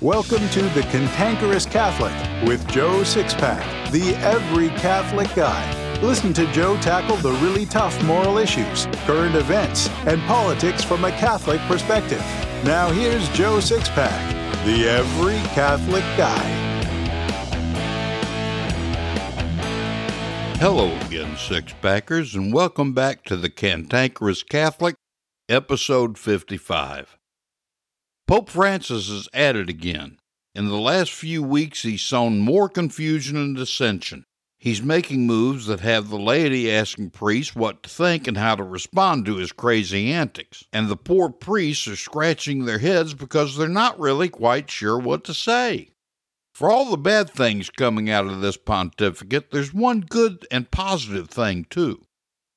Welcome to The Cantankerous Catholic with Joe Sixpack, the every Catholic guy. Listen to Joe tackle the really tough moral issues, current events, and politics from a Catholic perspective. Now here's Joe Sixpack, the every Catholic guy. Hello again, Sixpackers, and welcome back to The Cantankerous Catholic, episode 55. Pope Francis is at it again. In the last few weeks, he's sown more confusion and dissension. He's making moves that have the laity asking priests what to think and how to respond to his crazy antics. And the poor priests are scratching their heads because they're not really quite sure what to say. For all the bad things coming out of this pontificate, there's one good and positive thing, too.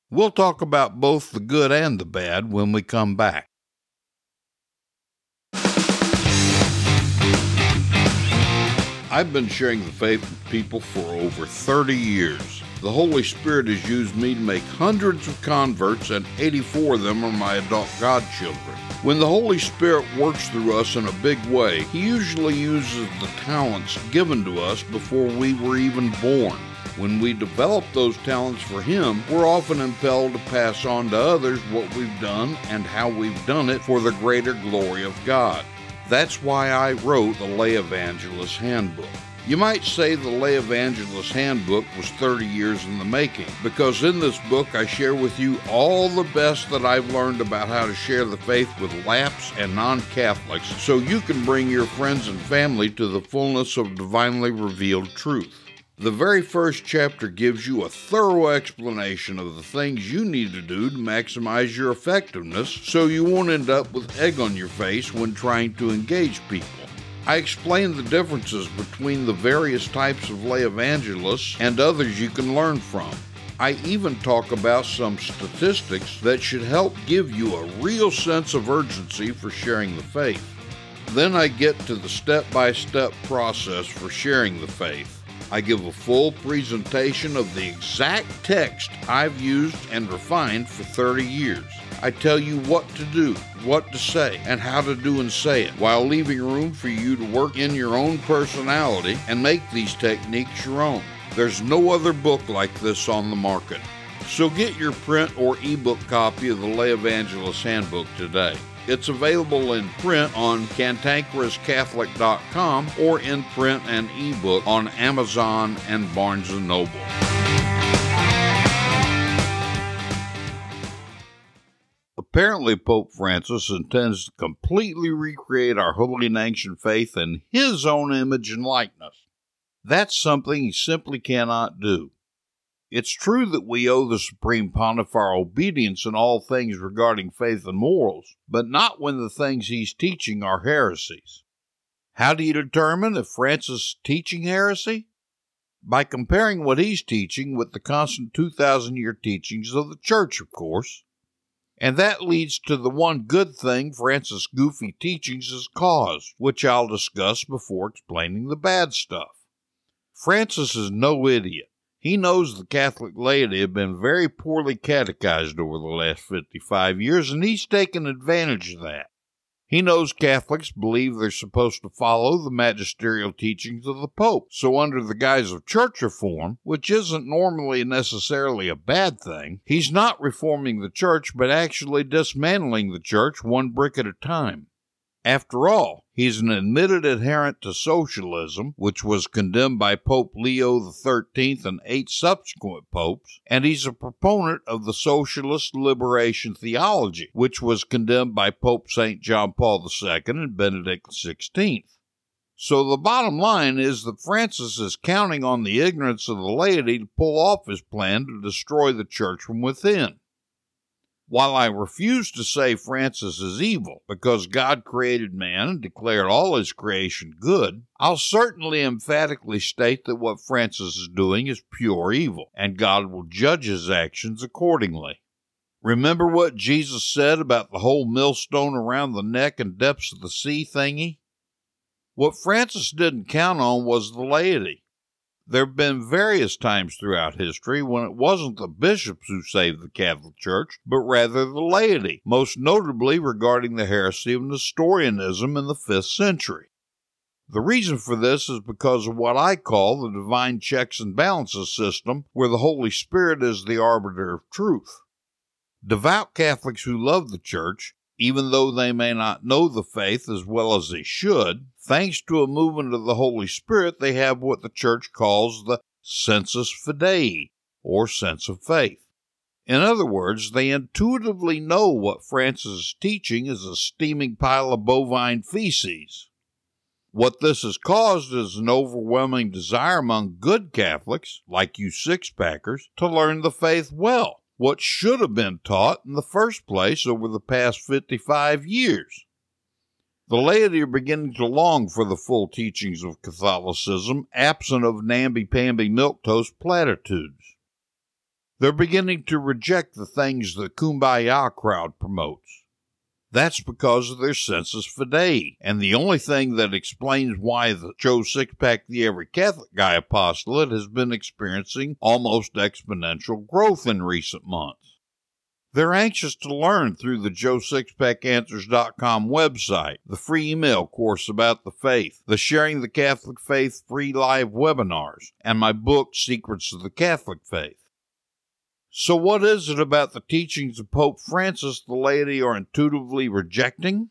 We'll talk about both the good and the bad when we come back. I've been sharing the faith with people for over 30 years. The Holy Spirit has used me to make hundreds of converts, and 84 of them are my adult godchildren. When the Holy Spirit works through us in a big way, He usually uses the talents given to us before we were even born. When we develop those talents for Him, we're often impelled to pass on to others what we've done and how we've done it for the greater glory of God. That's why I wrote the Lay Evangelist Handbook. You might say the Lay Evangelist Handbook was 30 years in the making, because in this book I share with you all the best that I've learned about how to share the faith with lapsed and non Catholics so you can bring your friends and family to the fullness of divinely revealed truth. The very first chapter gives you a thorough explanation of the things you need to do to maximize your effectiveness so you won't end up with egg on your face when trying to engage people. I explain the differences between the various types of lay evangelists and others you can learn from. I even talk about some statistics that should help give you a real sense of urgency for sharing the faith. Then I get to the step by step process for sharing the faith. I give a full presentation of the exact text I've used and refined for 30 years. I tell you what to do, what to say, and how to do and say it, while leaving room for you to work in your own personality and make these techniques your own. There's no other book like this on the market. So get your print or ebook copy of the Lay Evangelist Handbook today. It's available in print on cantankerouscatholic.com or in print and ebook on Amazon and Barnes & Noble. Apparently, Pope Francis intends to completely recreate our holy and ancient faith in his own image and likeness. That's something he simply cannot do. It's true that we owe the Supreme Pontiff our obedience in all things regarding faith and morals, but not when the things he's teaching are heresies. How do you determine if Francis is teaching heresy? By comparing what he's teaching with the constant 2,000 year teachings of the Church, of course. And that leads to the one good thing Francis' goofy teachings has caused, which I'll discuss before explaining the bad stuff. Francis is no idiot. He knows the Catholic laity have been very poorly catechized over the last 55 years, and he's taken advantage of that. He knows Catholics believe they're supposed to follow the magisterial teachings of the Pope, so under the guise of church reform, which isn't normally necessarily a bad thing, he's not reforming the church but actually dismantling the church one brick at a time. After all, he's an admitted adherent to socialism, which was condemned by Pope Leo XIII and eight subsequent popes, and he's a proponent of the socialist liberation theology, which was condemned by Pope St. John Paul II and Benedict XVI. So the bottom line is that Francis is counting on the ignorance of the laity to pull off his plan to destroy the church from within. While I refuse to say Francis is evil because God created man and declared all his creation good, I'll certainly emphatically state that what Francis is doing is pure evil, and God will judge his actions accordingly. Remember what Jesus said about the whole millstone around the neck and depths of the sea thingy? What Francis didn't count on was the laity. There have been various times throughout history when it wasn't the bishops who saved the Catholic Church, but rather the laity, most notably regarding the heresy of Nestorianism in the 5th century. The reason for this is because of what I call the divine checks and balances system, where the Holy Spirit is the arbiter of truth. Devout Catholics who love the Church, even though they may not know the faith as well as they should, thanks to a movement of the Holy Spirit, they have what the Church calls the sensus fidei, or sense of faith. In other words, they intuitively know what Francis is teaching is a steaming pile of bovine feces. What this has caused is an overwhelming desire among good Catholics, like you six packers, to learn the faith well what should have been taught in the first place over the past 55 years. The laity are beginning to long for the full teachings of Catholicism, absent of namby-pamby milquetoast platitudes. They're beginning to reject the things the kumbaya crowd promotes. That's because of their sensus fidei. And the only thing that explains why the Joe Sixpack, the Every Catholic Guy apostolate has been experiencing almost exponential growth in recent months. They're anxious to learn through the JoeSixpackAnswers.com website, the free email course about the faith, the Sharing the Catholic Faith free live webinars, and my book, Secrets of the Catholic Faith. So, what is it about the teachings of Pope Francis the laity are intuitively rejecting?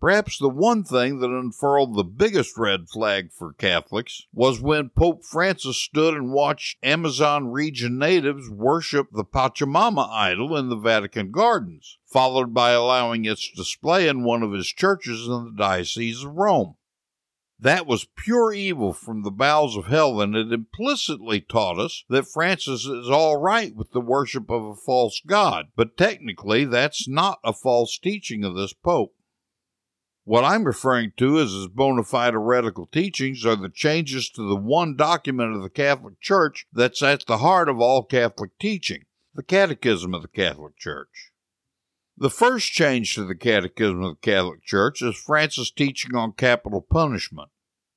Perhaps the one thing that unfurled the biggest red flag for Catholics was when Pope Francis stood and watched Amazon region natives worship the Pachamama idol in the Vatican gardens, followed by allowing its display in one of his churches in the Diocese of Rome. That was pure evil from the bowels of hell, and it implicitly taught us that Francis is all right with the worship of a false god, but technically that's not a false teaching of this Pope. What I'm referring to as his bona fide heretical teachings are the changes to the one document of the Catholic Church that's at the heart of all Catholic teaching, the Catechism of the Catholic Church. The first change to the Catechism of the Catholic Church is Francis' teaching on capital punishment.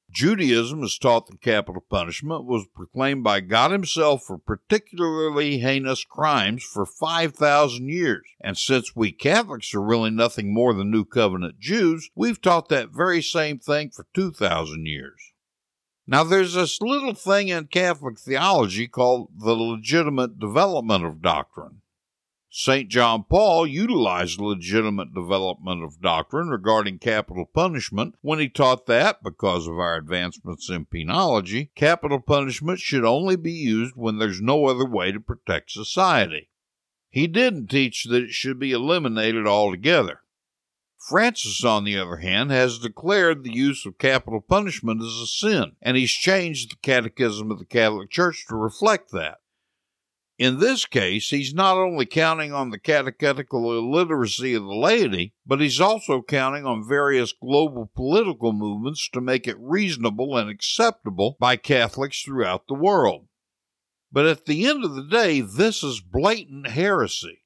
Judaism has taught that capital punishment was proclaimed by God Himself for particularly heinous crimes for 5,000 years. And since we Catholics are really nothing more than New Covenant Jews, we've taught that very same thing for 2,000 years. Now, there's this little thing in Catholic theology called the legitimate development of doctrine. St. John Paul utilized legitimate development of doctrine regarding capital punishment when he taught that, because of our advancements in penology, capital punishment should only be used when there's no other way to protect society. He didn't teach that it should be eliminated altogether. Francis, on the other hand, has declared the use of capital punishment as a sin, and he's changed the Catechism of the Catholic Church to reflect that. In this case, he's not only counting on the catechetical illiteracy of the laity, but he's also counting on various global political movements to make it reasonable and acceptable by Catholics throughout the world. But at the end of the day, this is blatant heresy.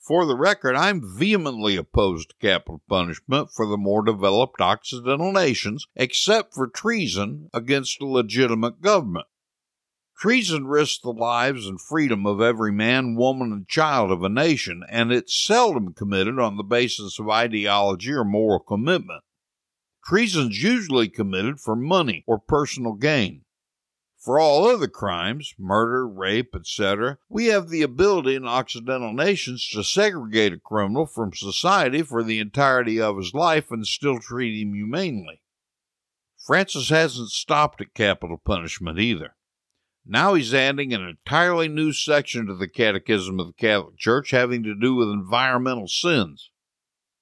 For the record, I'm vehemently opposed to capital punishment for the more developed Occidental nations, except for treason against a legitimate government. Treason risks the lives and freedom of every man, woman, and child of a nation, and it's seldom committed on the basis of ideology or moral commitment. Treason's usually committed for money or personal gain. For all other crimes, murder, rape, etc., we have the ability in Occidental nations to segregate a criminal from society for the entirety of his life and still treat him humanely. Francis hasn't stopped at capital punishment either. Now he's adding an entirely new section to the Catechism of the Catholic Church having to do with environmental sins.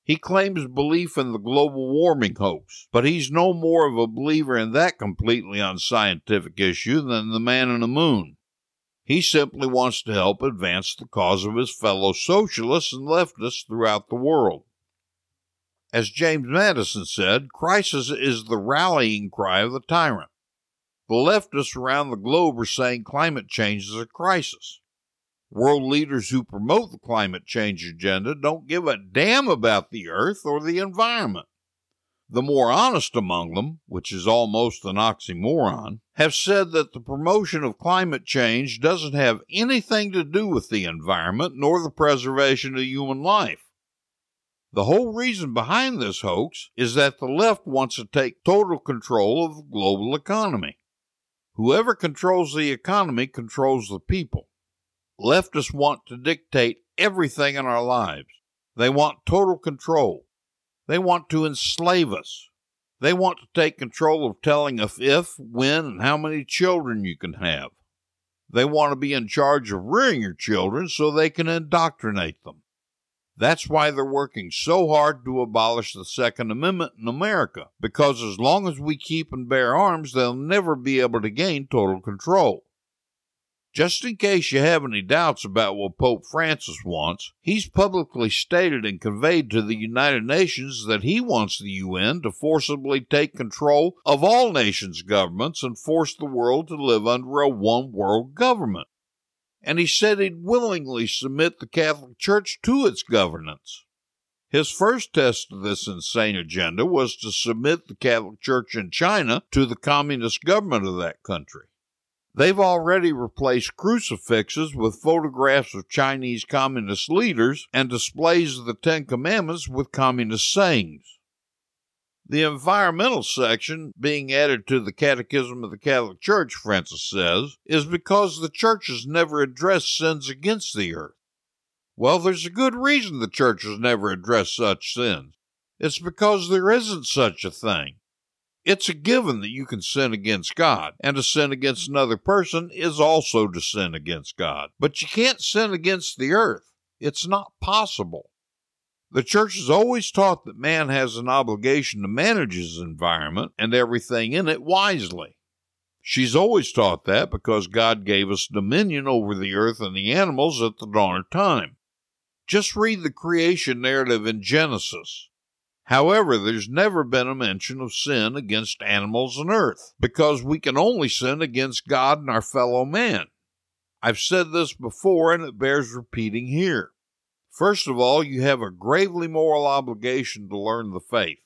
He claims belief in the global warming hoax, but he's no more of a believer in that completely unscientific issue than the man in the moon. He simply wants to help advance the cause of his fellow socialists and leftists throughout the world. As James Madison said, crisis is the rallying cry of the tyrant. The leftists around the globe are saying climate change is a crisis. World leaders who promote the climate change agenda don't give a damn about the earth or the environment. The more honest among them, which is almost an oxymoron, have said that the promotion of climate change doesn't have anything to do with the environment nor the preservation of human life. The whole reason behind this hoax is that the left wants to take total control of the global economy. Whoever controls the economy controls the people. Leftists want to dictate everything in our lives. They want total control. They want to enslave us. They want to take control of telling us if, when, and how many children you can have. They want to be in charge of rearing your children so they can indoctrinate them. That's why they're working so hard to abolish the Second Amendment in America, because as long as we keep and bear arms, they'll never be able to gain total control. Just in case you have any doubts about what Pope Francis wants, he's publicly stated and conveyed to the United Nations that he wants the UN to forcibly take control of all nations' governments and force the world to live under a one world government. And he said he'd willingly submit the Catholic Church to its governance. His first test of this insane agenda was to submit the Catholic Church in China to the communist government of that country. They've already replaced crucifixes with photographs of Chinese communist leaders and displays of the Ten Commandments with communist sayings. The environmental section being added to the Catechism of the Catholic Church, Francis says, is because the Church has never addressed sins against the earth. Well, there's a good reason the Church has never addressed such sins. It's because there isn't such a thing. It's a given that you can sin against God, and to sin against another person is also to sin against God. But you can't sin against the earth. It's not possible. The church has always taught that man has an obligation to manage his environment and everything in it wisely. She's always taught that because God gave us dominion over the earth and the animals at the dawn of time. Just read the creation narrative in Genesis. However, there's never been a mention of sin against animals and earth, because we can only sin against God and our fellow man. I've said this before and it bears repeating here. First of all, you have a gravely moral obligation to learn the faith.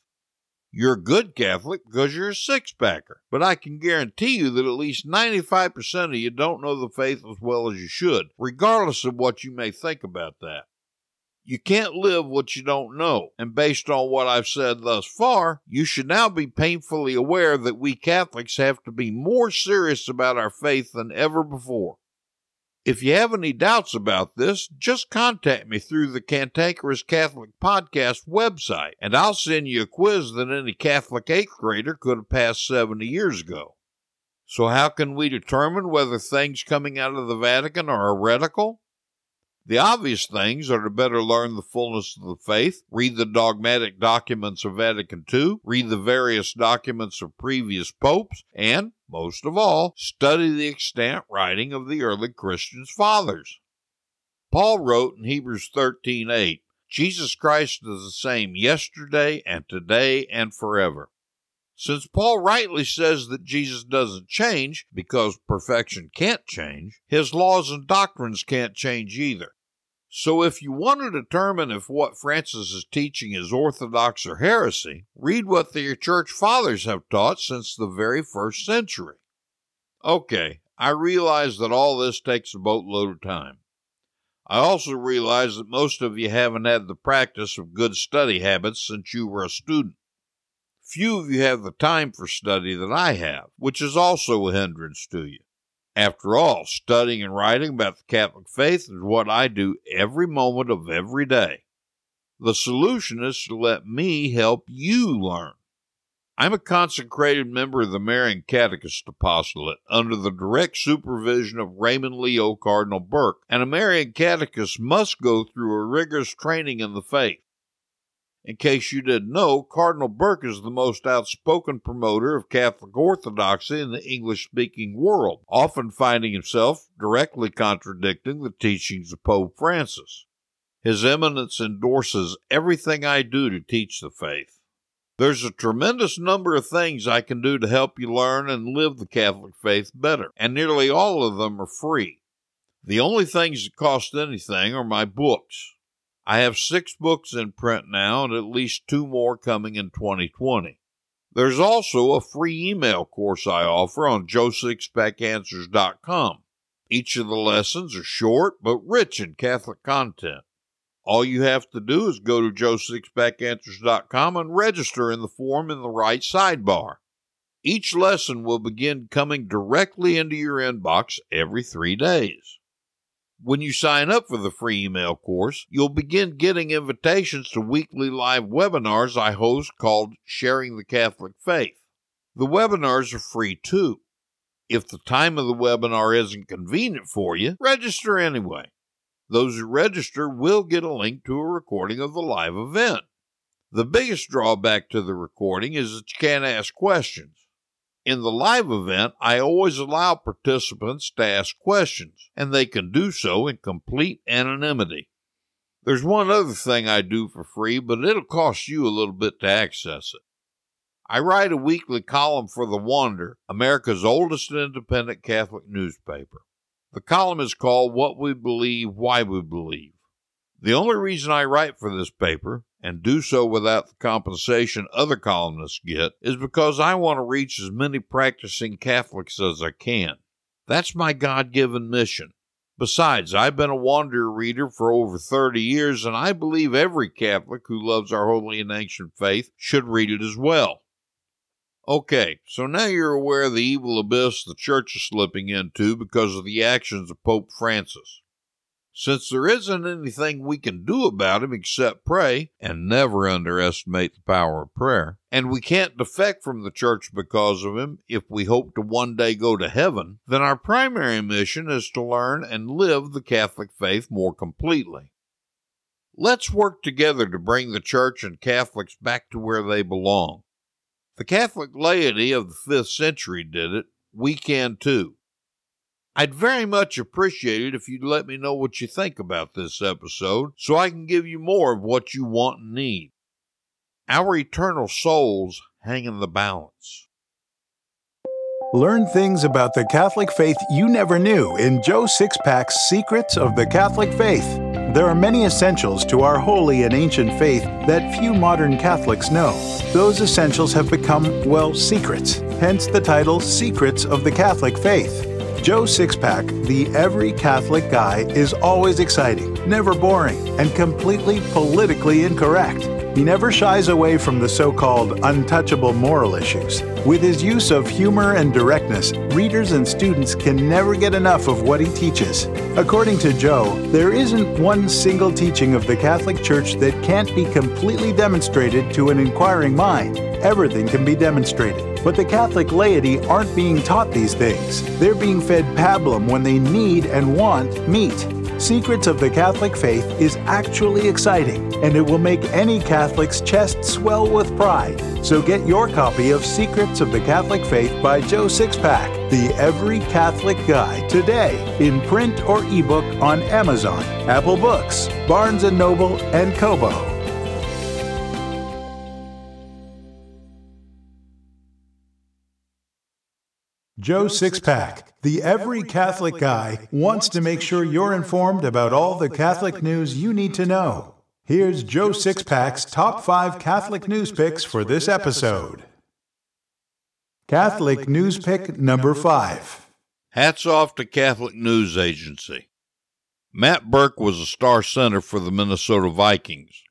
You're a good Catholic because you're a six packer, but I can guarantee you that at least 95% of you don't know the faith as well as you should, regardless of what you may think about that. You can't live what you don't know. And based on what I've said thus far, you should now be painfully aware that we Catholics have to be more serious about our faith than ever before. If you have any doubts about this, just contact me through the Cantankerous Catholic Podcast website, and I'll send you a quiz that any Catholic eighth grader could have passed 70 years ago. So, how can we determine whether things coming out of the Vatican are heretical? The obvious things are to better learn the fullness of the faith, read the dogmatic documents of Vatican II, read the various documents of previous popes, and, most of all, study the extant writing of the early Christian fathers. Paul wrote in Hebrews 13:8, Jesus Christ is the same yesterday and today and forever. Since Paul rightly says that Jesus doesn't change because perfection can't change, his laws and doctrines can't change either. So if you want to determine if what Francis is teaching is orthodox or heresy, read what the church fathers have taught since the very first century. Okay, I realize that all this takes a boatload of time. I also realize that most of you haven't had the practice of good study habits since you were a student. Few of you have the time for study that I have, which is also a hindrance to you. After all, studying and writing about the Catholic faith is what I do every moment of every day. The solution is to let me help you learn. I'm a consecrated member of the Marian Catechist Apostolate under the direct supervision of Raymond Leo Cardinal Burke, and a Marian catechist must go through a rigorous training in the faith. In case you didn't know, Cardinal Burke is the most outspoken promoter of Catholic Orthodoxy in the English speaking world, often finding himself directly contradicting the teachings of Pope Francis. His Eminence endorses everything I do to teach the faith. There's a tremendous number of things I can do to help you learn and live the Catholic faith better, and nearly all of them are free. The only things that cost anything are my books. I have six books in print now and at least two more coming in 2020. There's also a free email course I offer on joesixpackanswers.com. Each of the lessons are short but rich in Catholic content. All you have to do is go to joesixpackanswers.com and register in the form in the right sidebar. Each lesson will begin coming directly into your inbox every three days. When you sign up for the free email course, you'll begin getting invitations to weekly live webinars I host called Sharing the Catholic Faith. The webinars are free too. If the time of the webinar isn't convenient for you, register anyway. Those who register will get a link to a recording of the live event. The biggest drawback to the recording is that you can't ask questions. In the live event, I always allow participants to ask questions, and they can do so in complete anonymity. There's one other thing I do for free, but it'll cost you a little bit to access it. I write a weekly column for The Wanderer, America's oldest independent Catholic newspaper. The column is called What We Believe, Why We Believe. The only reason I write for this paper and do so without the compensation other columnists get, is because I want to reach as many practicing Catholics as I can. That's my God given mission. Besides, I've been a Wanderer reader for over 30 years, and I believe every Catholic who loves our holy and ancient faith should read it as well. Okay, so now you're aware of the evil abyss the Church is slipping into because of the actions of Pope Francis. Since there isn't anything we can do about him except pray, and never underestimate the power of prayer, and we can't defect from the church because of him if we hope to one day go to heaven, then our primary mission is to learn and live the Catholic faith more completely. Let's work together to bring the church and Catholics back to where they belong. The Catholic laity of the 5th century did it. We can too. I'd very much appreciate it if you'd let me know what you think about this episode so I can give you more of what you want and need. Our eternal souls hang in the balance. Learn things about the Catholic faith you never knew in Joe Sixpack's Secrets of the Catholic Faith. There are many essentials to our holy and ancient faith that few modern Catholics know. Those essentials have become, well, secrets, hence the title Secrets of the Catholic Faith. Joe Sixpack, the every Catholic guy, is always exciting, never boring, and completely politically incorrect. He never shies away from the so called untouchable moral issues. With his use of humor and directness, readers and students can never get enough of what he teaches. According to Joe, there isn't one single teaching of the Catholic Church that can't be completely demonstrated to an inquiring mind. Everything can be demonstrated. But the Catholic laity aren't being taught these things. They're being fed pablum when they need and want meat. Secrets of the Catholic Faith is actually exciting, and it will make any Catholic's chest swell with pride. So get your copy of Secrets of the Catholic Faith by Joe Sixpack, the Every Catholic Guy, today in print or ebook on Amazon, Apple Books, Barnes & Noble, and Kobo. Joe Sixpack, the every Catholic guy, wants to make sure you're informed about all the Catholic news you need to know. Here's Joe Sixpack's top five Catholic news picks for this episode. Catholic news pick number five. Hats off to Catholic News Agency. Matt Birk was a star center for the Minnesota Vikings,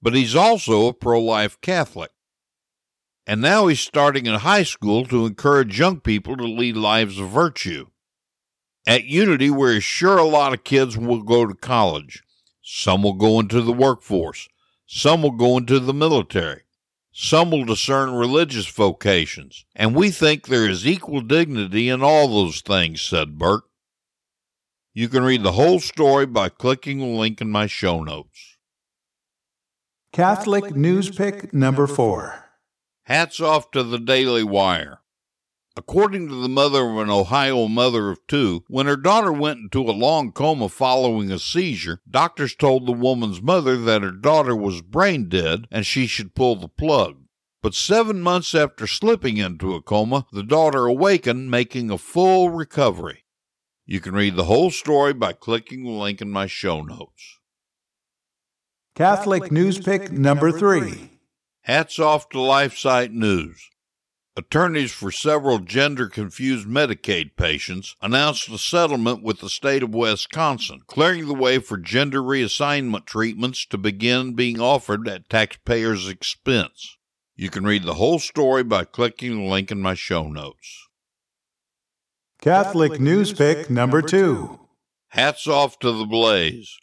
but he's also a pro life Catholic. And now he's starting in high school to encourage young people to lead lives of virtue. At Unity, we're sure a lot of kids will go to college. Some will go into the workforce. Some will go into the military. Some will discern religious vocations. And we think there is equal dignity in all those things, said Birk. You can read the whole story by clicking the link in my show notes. Catholic News Pick number four. Hats off to the Daily Wire. According to the mother of an Ohio mother of two, when her daughter went into a long coma following a seizure, doctors told the woman's mother that her daughter was brain dead and she should pull the plug. But seven months after slipping into a coma, the daughter awakened, making a full recovery. You can read the whole story by clicking the link in my show notes. Catholic News Pick number three. Hats off to LifeSite News. attorneys for several gender confused Medicaid patients announced a settlement with the state of Wisconsin, clearing the way for gender reassignment treatments to begin being offered at taxpayers' expense. You can read the whole story by clicking the link in my show notes. Catholic News Pick number two. Hats off to the Blaze.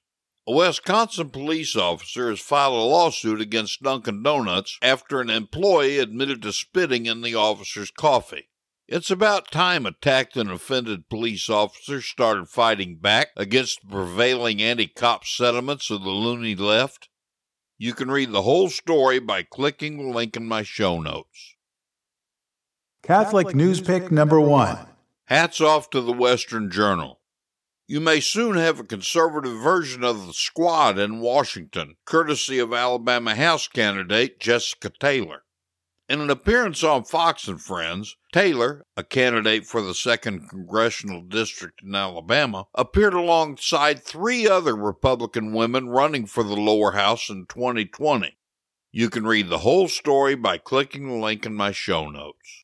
A Wisconsin police officer has filed a lawsuit against Dunkin' Donuts after an employee admitted to spitting in the officer's coffee. It's about time attacked and offended police officers started fighting back against the prevailing anti cop sentiments of the loony left. You can read the whole story by clicking the link in my show notes. Catholic News Pick number one. Hats off to the Western Journal. You may soon have a conservative version of the squad in Washington, courtesy of Alabama House candidate Jessica Taylor. In an appearance on Fox and Friends, Taylor, a candidate for the 2nd Congressional District in Alabama, appeared alongside three other Republican women running for the lower house in 2020. You can read the whole story by clicking the link in my show notes.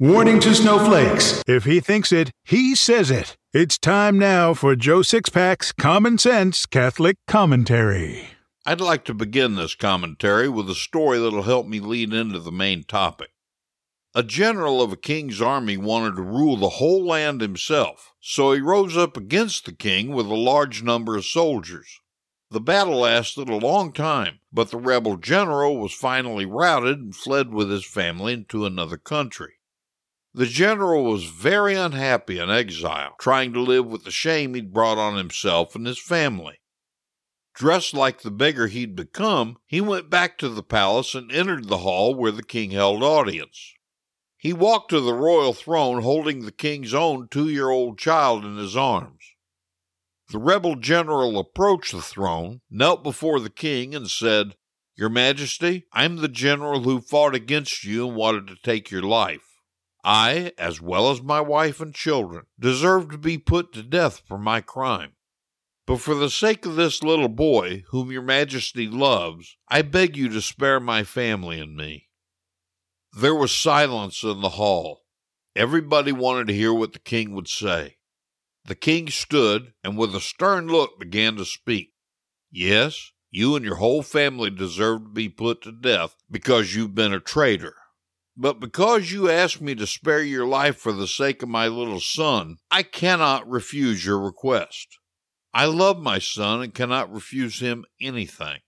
Warning to snowflakes. If he thinks it, he says it. It's time now for Joe Sixpack's Common Sense Catholic Commentary. I'd like to begin this commentary with a story that'll help me lead into the main topic. A general of a king's army wanted to rule the whole land himself, so he rose up against the king with a large number of soldiers. The battle lasted a long time, but the rebel general was finally routed and fled with his family into another country. The general was very unhappy in exile, trying to live with the shame he'd brought on himself and his family. Dressed like the beggar he'd become, he went back to the palace and entered the hall where the king held audience. He walked to the royal throne holding the king's own two year old child in his arms. The rebel general approached the throne, knelt before the king, and said, Your Majesty, I'm the general who fought against you and wanted to take your life. I, as well as my wife and children, deserve to be put to death for my crime. But for the sake of this little boy, whom your majesty loves, I beg you to spare my family and me. There was silence in the hall. Everybody wanted to hear what the king would say. The king stood and with a stern look began to speak. Yes, you and your whole family deserve to be put to death because you've been a traitor. But because you asked me to spare your life for the sake of my little son, I cannot refuse your request. I love my son and cannot refuse him anything.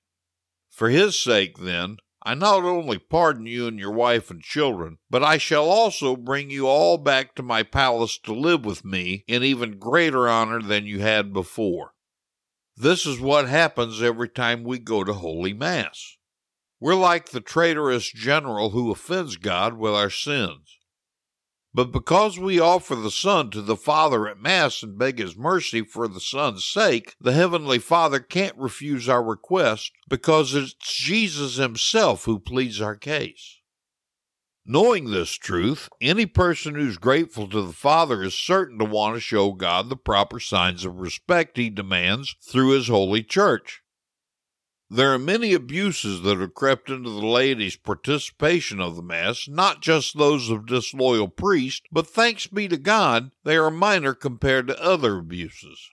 For his sake, then, I not only pardon you and your wife and children, but I shall also bring you all back to my palace to live with me in even greater honor than you had before. This is what happens every time we go to Holy Mass. We're like the traitorous general who offends God with our sins. But because we offer the Son to the Father at Mass and beg His mercy for the Son's sake, the Heavenly Father can't refuse our request because it's Jesus Himself who pleads our case. Knowing this truth, any person who's grateful to the Father is certain to want to show God the proper signs of respect He demands through His holy church. There are many abuses that have crept into the laity's participation of the Mass, not just those of disloyal priests, but thanks be to God, they are minor compared to other abuses.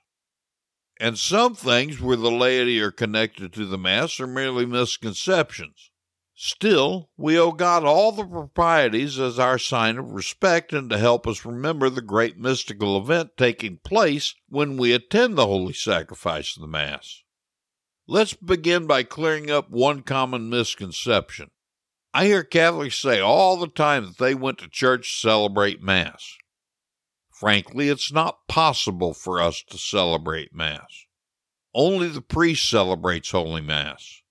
And some things where the laity are connected to the Mass are merely misconceptions. Still, we owe God all the proprieties as our sign of respect and to help us remember the great mystical event taking place when we attend the holy sacrifice of the Mass. Let's begin by clearing up one common misconception. I hear Catholics say all the time that they went to church to celebrate Mass. Frankly, it's not possible for us to celebrate Mass. Only the priest celebrates Holy Mass.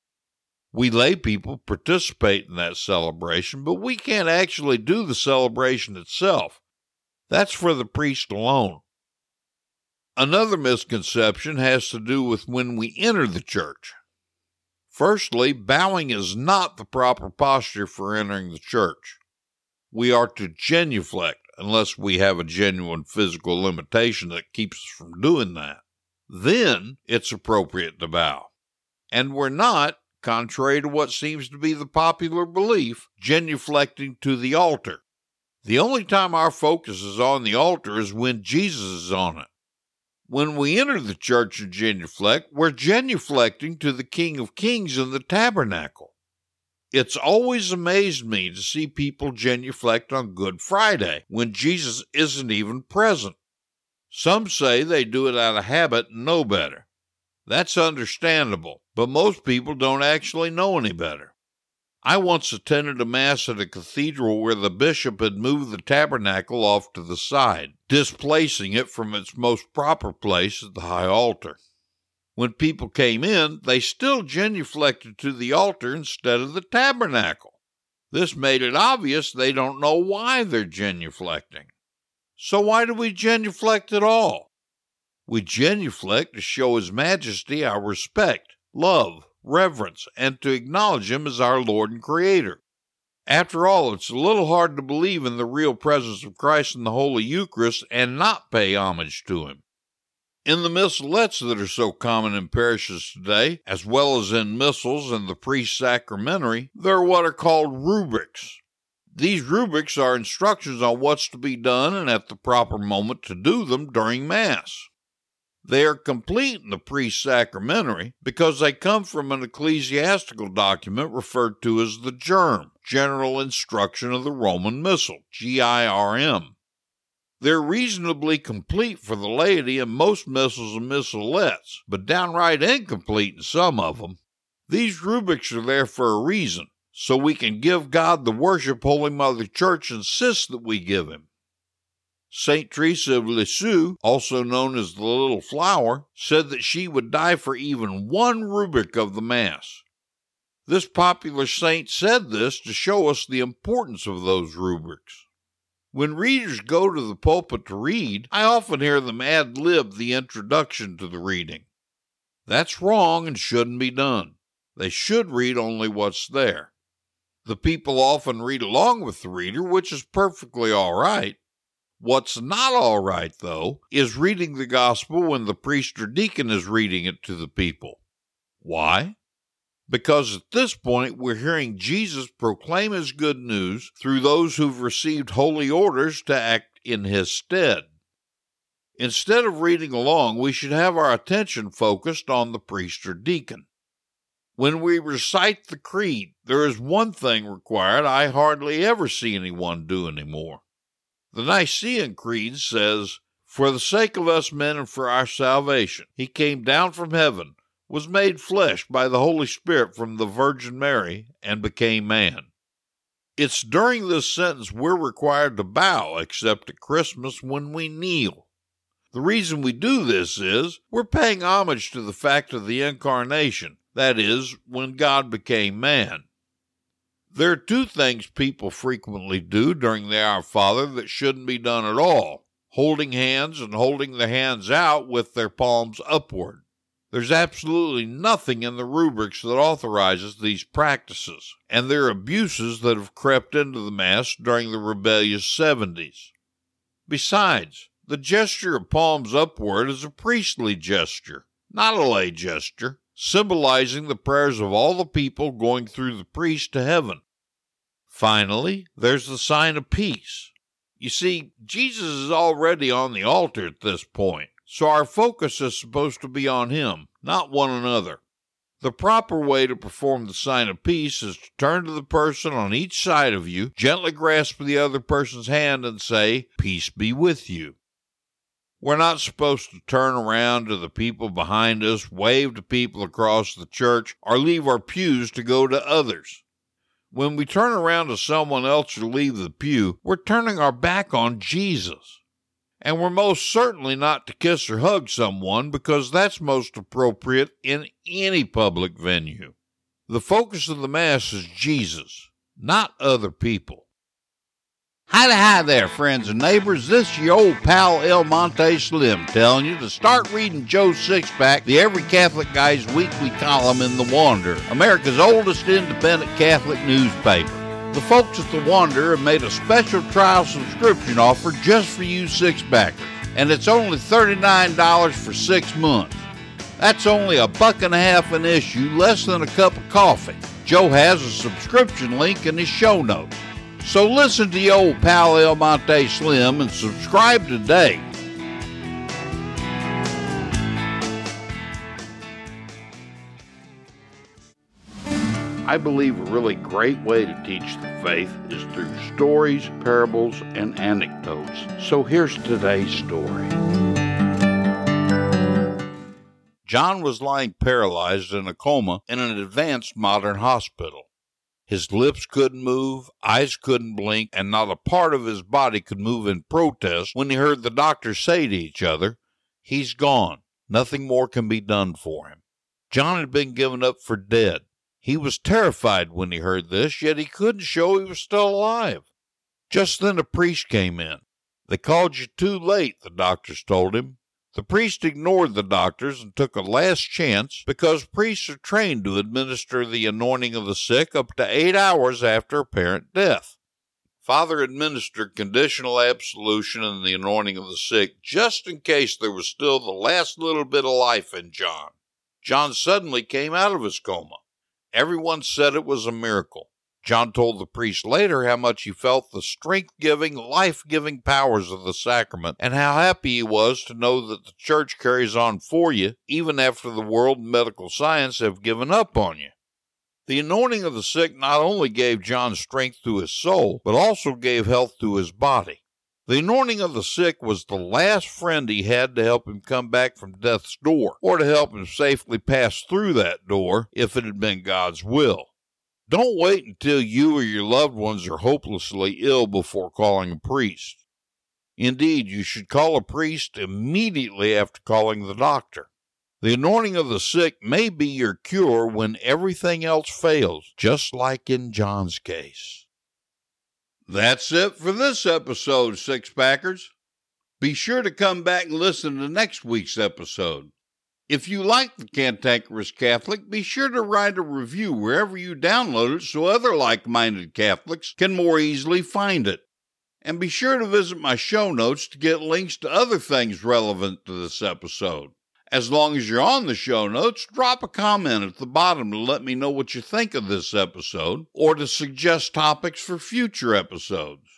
We lay people participate in that celebration, but we can't actually do the celebration itself. That's for the priest alone. Another misconception has to do with when we enter the church. Firstly, bowing is not the proper posture for entering the church. We are to genuflect unless we have a genuine physical limitation that keeps us from doing that. Then it's appropriate to bow. And we're not, contrary to what seems to be the popular belief, genuflecting to the altar. The only time our focus is on the altar is when Jesus is on it. When we enter the church and genuflect, we're genuflecting to the King of Kings in the tabernacle. It's always amazed me to see people genuflect on Good Friday when Jesus isn't even present. Some say they do it out of habit and know better. That's understandable, but most people don't actually know any better. I once attended a Mass at a cathedral where the bishop had moved the tabernacle off to the side, displacing it from its most proper place at the high altar. When people came in, they still genuflected to the altar instead of the tabernacle. This made it obvious they don't know why they're genuflecting. So why do we genuflect at all? We genuflect to show His Majesty our respect, love, reverence, and to acknowledge Him as our Lord and Creator. After all, it's a little hard to believe in the real presence of Christ in the Holy Eucharist and not pay homage to Him. In the missalettes that are so common in parishes today, as well as in missals and the priest's sacramentary, there are what are called rubrics. These rubrics are instructions on what's to be done and at the proper moment to do them during Mass. They are complete in the priest sacramentary because they come from an ecclesiastical document referred to as the GIRM, General Instruction of the Roman Missal, GIRM. They're reasonably complete for the laity in most missals and missalettes, but downright incomplete in some of them. These rubrics are there for a reason, so we can give God the worship Holy Mother Church insists that we give Him. St. Teresa of Lisieux, also known as the Little Flower, said that she would die for even one rubric of the Mass. This popular saint said this to show us the importance of those rubrics. When readers go to the pulpit to read, I often hear them ad lib the introduction to the reading. That's wrong and shouldn't be done. They should read only what's there. The people often read along with the reader, which is perfectly all right, What's not all right, though, is reading the gospel when the priest or deacon is reading it to the people. Why? Because at this point we're hearing Jesus proclaim his good news through those who've received holy orders to act in his stead. Instead of reading along, we should have our attention focused on the priest or deacon. When we recite the creed, there is one thing required I hardly ever see anyone do anymore. The Nicene Creed says, For the sake of us men and for our salvation, he came down from heaven, was made flesh by the Holy Spirit from the Virgin Mary, and became man. It's during this sentence we're required to bow, except at Christmas when we kneel. The reason we do this is we're paying homage to the fact of the incarnation, that is, when God became man. There are two things people frequently do during the Our Father that shouldn't be done at all holding hands and holding the hands out with their palms upward. There's absolutely nothing in the rubrics that authorizes these practices, and they're abuses that have crept into the Mass during the rebellious 70s. Besides, the gesture of palms upward is a priestly gesture, not a lay gesture symbolizing the prayers of all the people going through the priest to heaven. Finally, there's the sign of peace. You see, Jesus is already on the altar at this point, so our focus is supposed to be on him, not one another. The proper way to perform the sign of peace is to turn to the person on each side of you, gently grasp the other person's hand, and say, Peace be with you. We're not supposed to turn around to the people behind us, wave to people across the church, or leave our pews to go to others. When we turn around to someone else or leave the pew, we're turning our back on Jesus. And we're most certainly not to kiss or hug someone because that's most appropriate in any public venue. The focus of the Mass is Jesus, not other people. Hi, hi there, friends and neighbors. This is your old pal El Monte Slim telling you to start reading Joe Sixpack, the Every Catholic Guy's weekly column in The Wanderer, America's oldest independent Catholic newspaper. The folks at The Wanderer have made a special trial subscription offer just for you six packers, and it's only $39 for six months. That's only a buck and a half an issue, less than a cup of coffee. Joe has a subscription link in his show notes. So listen to your old pal El Monte Slim and subscribe today. I believe a really great way to teach the faith is through stories, parables, and anecdotes. So here's today's story. John was lying paralyzed in a coma in an advanced modern hospital. His lips couldn't move, eyes couldn't blink, and not a part of his body could move in protest when he heard the doctors say to each other, He's gone. Nothing more can be done for him. John had been given up for dead. He was terrified when he heard this, yet he couldn't show he was still alive. Just then a priest came in. They called you too late, the doctors told him. The priest ignored the doctors and took a last chance because priests are trained to administer the anointing of the sick up to eight hours after apparent death. Father administered conditional absolution and the anointing of the sick just in case there was still the last little bit of life in John. John suddenly came out of his coma. Everyone said it was a miracle. John told the priest later how much he felt the strength giving, life giving powers of the sacrament, and how happy he was to know that the church carries on for you, even after the world and medical science have given up on you. The anointing of the sick not only gave John strength to his soul, but also gave health to his body. The anointing of the sick was the last friend he had to help him come back from death's door, or to help him safely pass through that door if it had been God's will. Don't wait until you or your loved ones are hopelessly ill before calling a priest. Indeed, you should call a priest immediately after calling the doctor. The anointing of the sick may be your cure when everything else fails, just like in John's case. That's it for this episode, Six Packers. Be sure to come back and listen to next week's episode. If you like the Cantankerous Catholic, be sure to write a review wherever you download it so other like minded Catholics can more easily find it. And be sure to visit my show notes to get links to other things relevant to this episode. As long as you're on the show notes, drop a comment at the bottom to let me know what you think of this episode or to suggest topics for future episodes.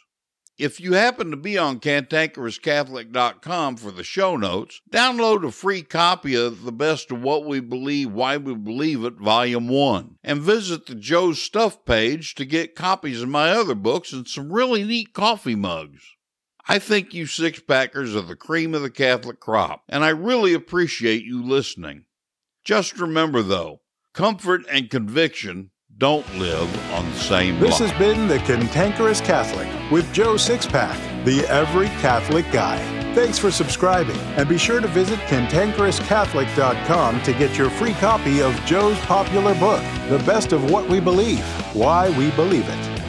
If you happen to be on cantankerouscatholic.com for the show notes, download a free copy of The Best of What We Believe, Why We Believe It, Volume 1, and visit the Joe's Stuff page to get copies of my other books and some really neat coffee mugs. I think you six packers are the cream of the Catholic crop, and I really appreciate you listening. Just remember, though, comfort and conviction don't live on the same This has been The Cantankerous Catholic with Joe Sixpack, the Every Catholic Guy. Thanks for subscribing, and be sure to visit cantankerouscatholic.com to get your free copy of Joe's popular book, The Best of What We Believe, Why We Believe It.